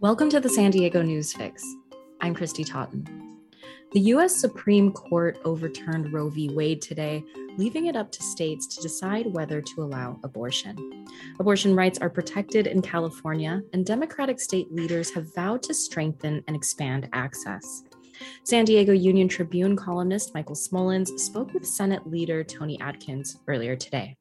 Welcome to the San Diego News Fix. I'm Christy Totten. The U.S. Supreme Court overturned Roe v. Wade today, leaving it up to states to decide whether to allow abortion. Abortion rights are protected in California, and Democratic state leaders have vowed to strengthen and expand access. San Diego Union Tribune columnist Michael Smolens spoke with Senate leader Toni Atkins earlier today.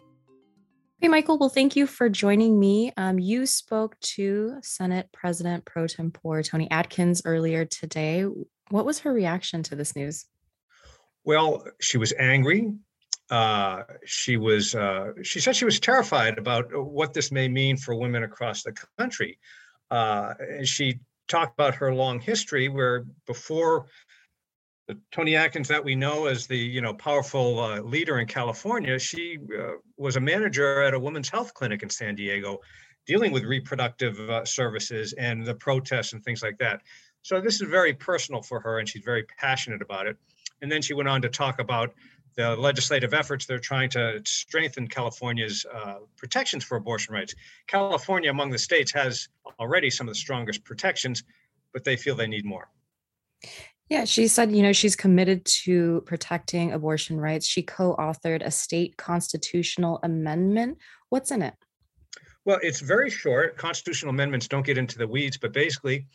Hey, Michael. Well, thank you for joining me. Um, you spoke to Senate President Pro Tempore Toni Atkins earlier today. What was her reaction to this news? Well, she was angry. Uh, she was. Uh, she said she was terrified about what this may mean for women across the country. Uh, and she talked about her long history, where before Toni Atkins that we know as the you know powerful uh, leader in California, she uh, was a manager at a women's health clinic in San Diego, dealing with reproductive uh, services and the protests and things like that. So this is very personal for her, and she's very passionate about it. And then she went on to talk about the legislative efforts they're trying to strengthen California's uh, protections for abortion rights. California, among the states, has already some of the strongest protections, but they feel they need more. Yeah, she said, you know, she's committed to protecting abortion rights. She co authored a state constitutional amendment. What's in it? Well, it's very short. Constitutional amendments don't get into the weeds, but basically,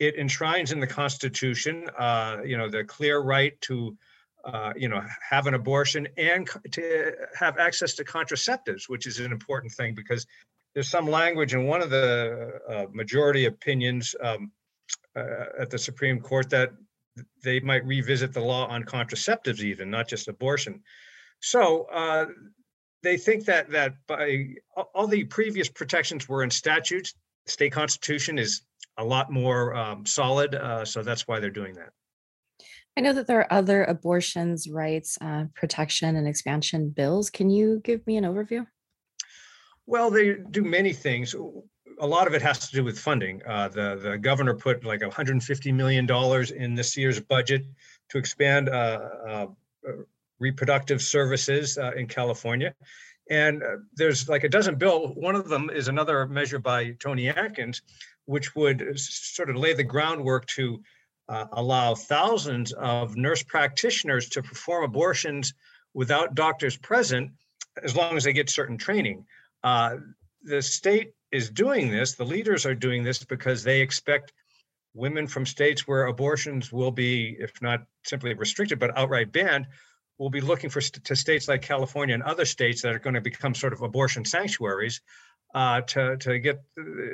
it enshrines in the Constitution, uh, you know, the clear right to, uh, you know, have an abortion and to have access to contraceptives, which is an important thing because there's some language in one of the uh, majority opinions um, uh, at the Supreme Court that they might revisit the law on contraceptives, even not just abortion. So uh, they think that that by all the previous protections were in statutes, state constitution is a lot more um, solid. Uh, so that's why they're doing that. I know that there are other abortions rights uh, protection and expansion bills. Can you give me an overview? Well, they do many things a lot of it has to do with funding. Uh, the the governor put like 150 million dollars in this year's budget to expand uh, uh, reproductive services uh, in California, and uh, there's like a dozen bill. One of them is another measure by Toni Atkins, which would sort of lay the groundwork to allow thousands of nurse practitioners to perform abortions without doctors present, as long as they get certain training. the state is doing this, the leaders are doing this because they expect women from states where abortions will be, if not simply restricted, but outright banned, will be looking for st- to states like California and other states that are going to become sort of abortion sanctuaries uh, to to get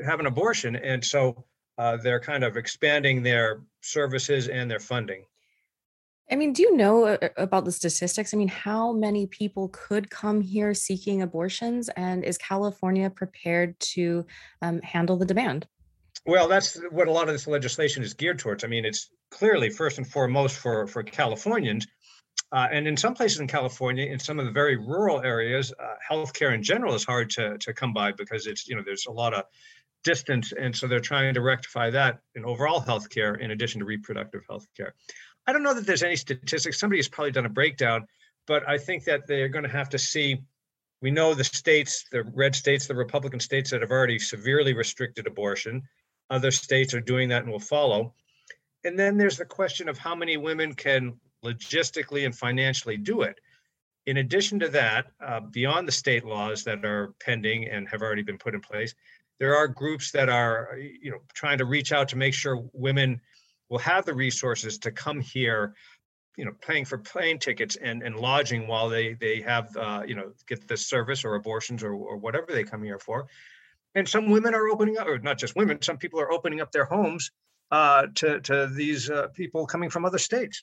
have an abortion, and so uh, they're kind of expanding their services and their funding. I mean, do you know uh, uh, about the statistics? I mean, how many people could come here seeking abortions? And is California prepared to um, handle the demand? Well, that's what a lot of this legislation is geared towards. I mean, it's clearly first and foremost for, for Californians. Uh, and in some places in California, in some of the very rural areas, uh, healthcare in general is hard to, to come by because it's, you know, there's a lot of distance. And so they're trying to rectify that in overall healthcare in addition to reproductive healthcare. I don't know that there's any statistics. Somebody has probably done a breakdown, but I think that they're going to have to see. We know the states, the red states, the Republican states that have already severely restricted abortion. Other states are doing that and will follow. And then there's the question of how many women can logistically and financially do it. In addition to that, uh, beyond the state laws that are pending and have already been put in place, there are groups that are, you know, trying to reach out to make sure women will have the resources to come here you know paying for plane tickets and, and lodging while they they have uh, you know get this service or abortions or, or whatever they come here for. And some women are opening up or not just women some people are opening up their homes uh, to to these uh, people coming from other states.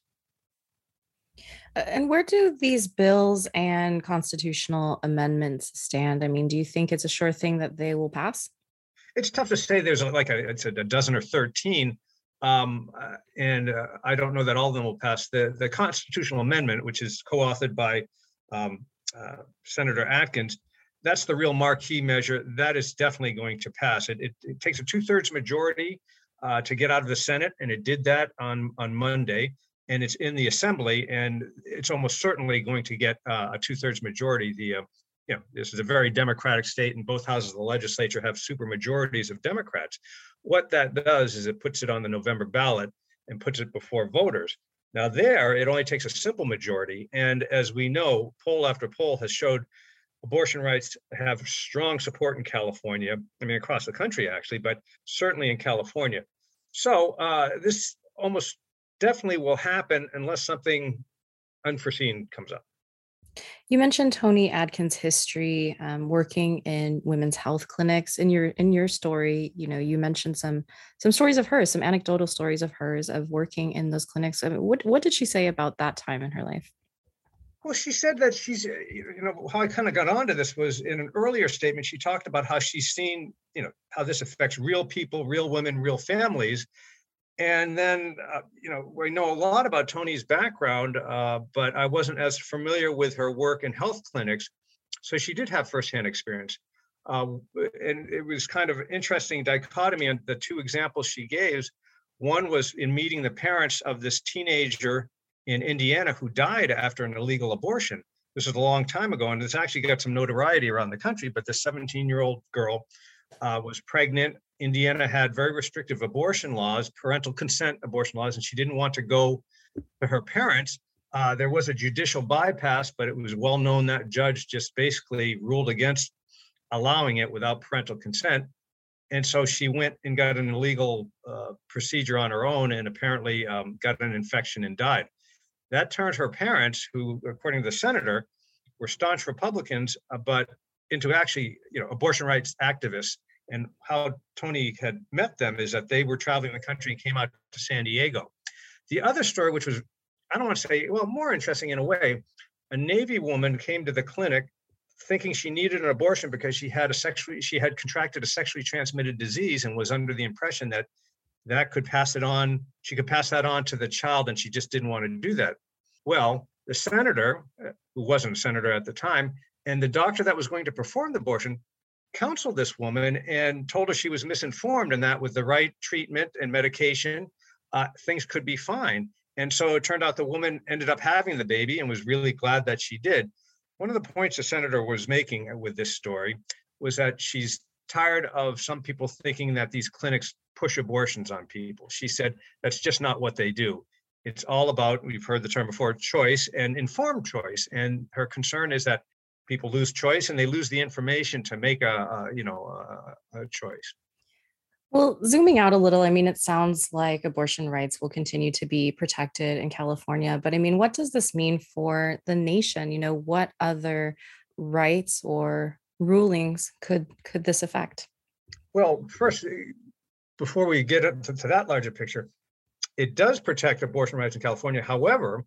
And where do these bills and constitutional amendments stand? I mean do you think it's a sure thing that they will pass? It's tough to say. There's like a, it's a dozen or 13 um, uh, and uh, I don't know that all of them will pass. The, the constitutional amendment, which is co-authored by um, uh, Senator Atkins, that's the real marquee measure. That is definitely going to pass. It, it, it takes a two-thirds majority uh, to get out of the Senate, and it did that on, on Monday. And it's in the Assembly, and it's almost certainly going to get uh, a two-thirds majority. The uh, you know, this is a very democratic state and both houses of the legislature have super majorities of Democrats. What that does is it puts it on the November ballot and puts it before voters. Now, there, it only takes a simple majority. And as we know, poll after poll has showed abortion rights have strong support in California. I mean, across the country, actually, but certainly in California. So uh, this almost definitely will happen unless something unforeseen comes up. You mentioned Toni Atkins' history um, working in women's health clinics. In your in your story, you know, you mentioned some some stories of hers, some anecdotal stories of hers of working in those clinics. I mean, what what did she say about that time in her life? Well, she said that she's, you know, how I kind of got onto this was in an earlier statement. She talked about how she's seen, you know, how this affects real people, real women, real families, and then uh, you know we know a lot about toni's background uh, but i wasn't as familiar with her work in health clinics so she did have firsthand experience. Uh, and it was kind of interesting dichotomy on the two examples she gave one was in meeting the parents of this teenager in indiana who died after an illegal abortion. This is a long time ago and it's actually got some notoriety around the country but the 17 year old girl uh, was pregnant Indiana had very restrictive abortion laws, parental consent abortion laws, and she didn't want to go to her parents. Uh, there was a judicial bypass, but it was well known that judge just basically ruled against allowing it without parental consent. And so she went and got an illegal uh, procedure on her own and apparently um, got an infection and died. That turned her parents, who, according to the senator, were staunch Republicans, uh, but into actually, you know, abortion rights activists and how Toni had met them is that they were traveling the country and came out to San Diego. The other story, which was, I don't want to say, well, more interesting in a way, a Navy woman came to the clinic thinking she needed an abortion because she had a sexually she had contracted a sexually transmitted disease and was under the impression that that could pass it on she could pass that on to the child and she just didn't want to do that well the senator who wasn't a senator at the time and the doctor that was going to perform the abortion counseled this woman and told her she was misinformed and that with the right treatment and medication, uh, things could be fine. And so it turned out the woman ended up having the baby and was really glad that she did. One of the points the senator was making with this story was that she's tired of some people thinking that these clinics push abortions on people. She said that's just not what they do. It's all about, we've heard the term before, choice and informed choice. And her concern is that people lose choice and they lose the information to make a, a you know a, a choice well, zooming out a little, I mean, it sounds like abortion rights will continue to be protected in California. But I mean, what does this mean for the nation? You know, what other rights or rulings could could this affect? Well, first, eh, before we get to, to that larger picture, it does protect abortion rights in California. However,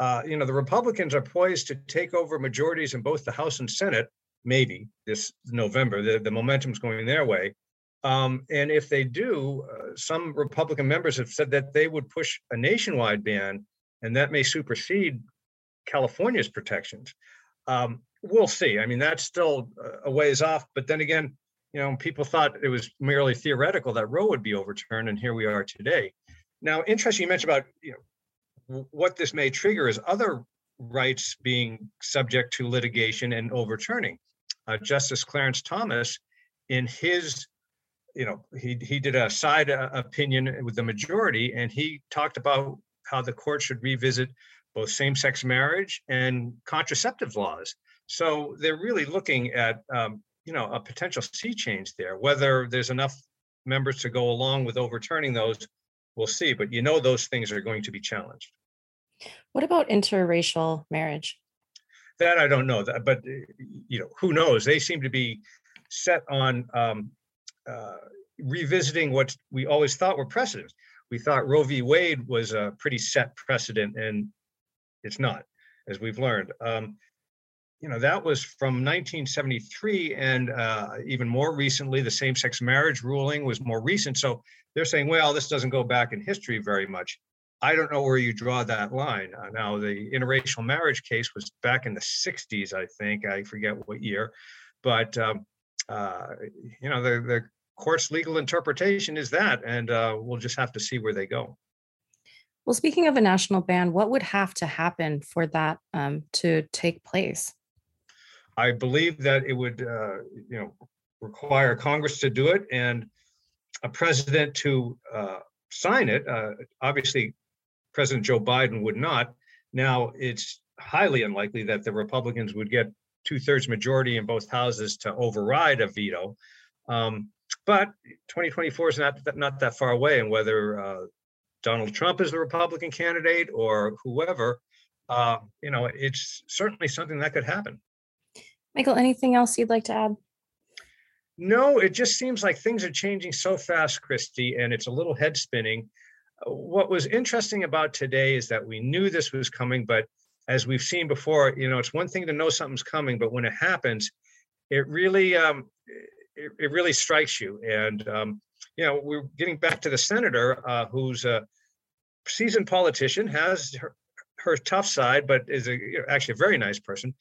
uh, you know, the Republicans are poised to take over majorities in both the House and Senate, maybe this November. The, the momentum's going their way. Um, and if they do, uh, some Republican members have said that they would push a nationwide ban, and that may supersede California's protections. Um, we'll see. I mean, that's still a ways off. But then again, you know, people thought it was merely theoretical that Roe would be overturned, and here we are today. Now, interesting, you mentioned about you know what this may trigger is other rights being subject to litigation and overturning. Uh, Justice Clarence Thomas, in his, you know, he he did a side uh, opinion with the majority, and he talked about how the court should revisit both same-sex marriage and contraceptive laws. So they're really looking at, um, you know, a potential sea change there. Whether there's enough members to go along with overturning those we'll see. But you know those things are going to be challenged. What about interracial marriage? That I don't know. That, but eh, you know, who knows? They seem to be set on um, uh, revisiting what we always thought were precedents. We thought Roe v. Wade was a pretty set precedent, and it's not, as we've learned. Um, you know, that was from 1973, and uh, even more recently, the same-sex marriage ruling was more recent. So they're saying, well, this doesn't go back in history very much. I don't know where you draw that line. Uh, now, the interracial marriage case was back in the 60s, I think. I forget what year. But, um, uh, you know, the, the court's legal interpretation is that, and uh, we'll just have to see where they go. Well, speaking of a national ban, what would have to happen for that um, to take place? I believe that it would, uh, you know, require Congress to do it and a president to uh, sign it. Uh, obviously, President Joe Biden would not. Now, it's highly unlikely that the Republicans would get two thirds majority in both houses to override a veto. Um, but 2024 is not that, not that far away, and whether uh, Donald Trump is the Republican candidate or whoever, uh, you know, it's certainly something that could happen. Michael, anything else you'd like to add? No, it just seems like things are changing so fast, Christy, and it's a little head spinning. What was interesting about today is that we knew this was coming, but as we've seen before, you know, it's one thing to know something's coming, but when it happens, it really um, it, it really strikes you. And um, you know, we're getting back to the senator uh, who's a seasoned politician, has her, her tough side, but is a, actually a very nice person.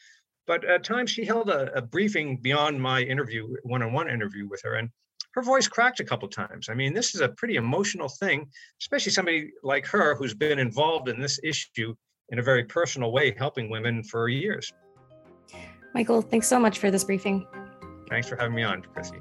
But at times she held a, a briefing beyond my interview, one-on-one interview with her, and her voice cracked a couple times. I mean, this is a pretty emotional thing, especially somebody like her who's been involved in this issue in a very personal way, helping women for years. Michael, thanks so much for this briefing. Thanks for having me on, Chrissy.